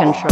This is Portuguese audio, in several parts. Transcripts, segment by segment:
control.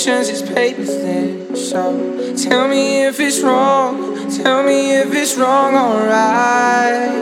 patience is paper thin. So tell me if it's wrong. Tell me if it's wrong, alright.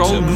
control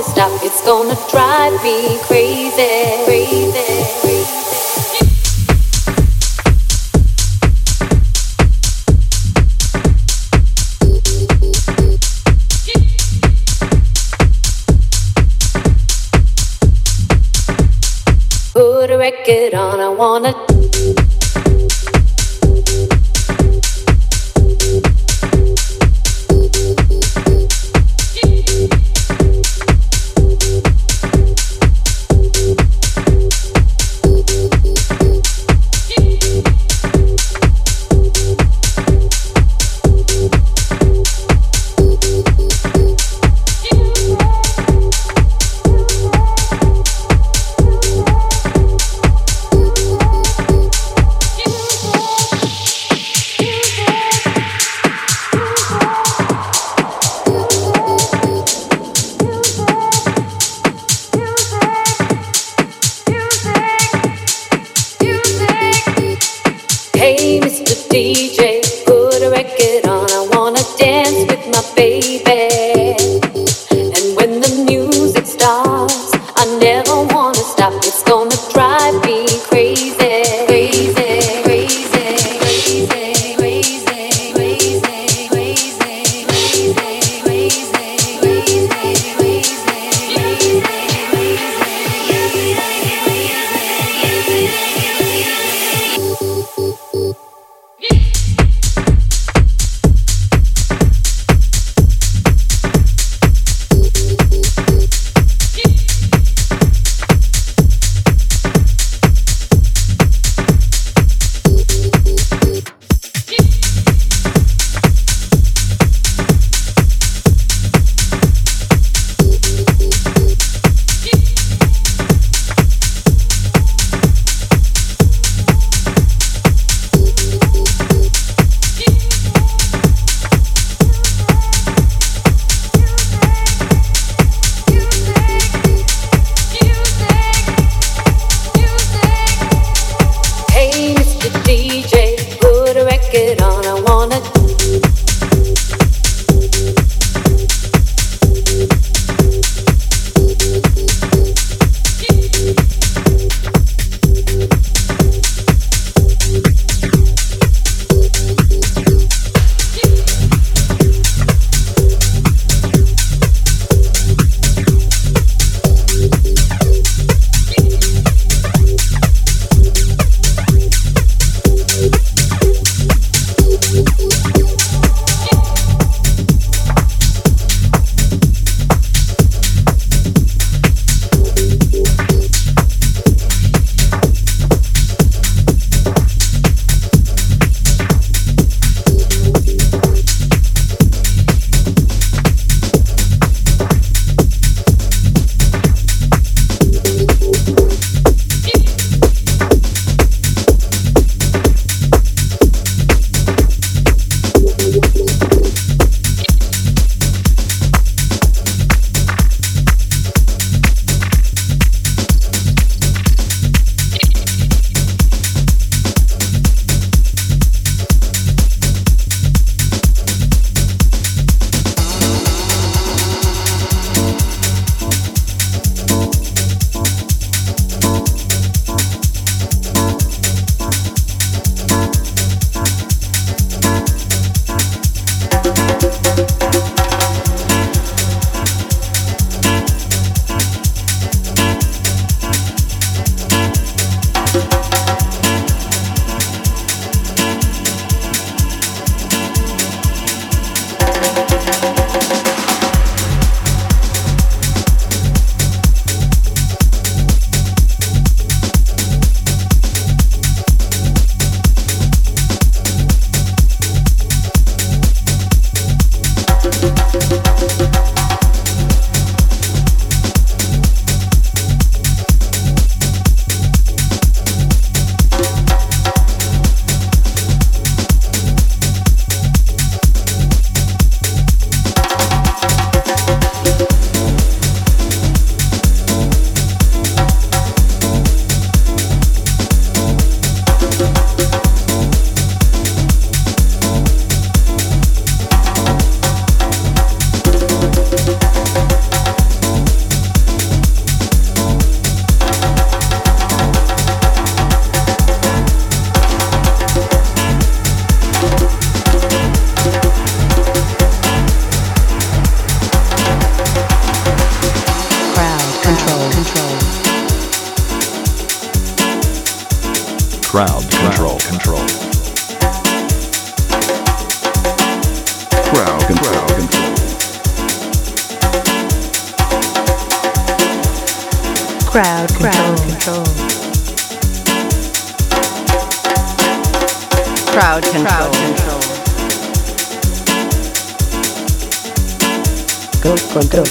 gonna stop, it's gonna drive me crazy.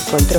Control,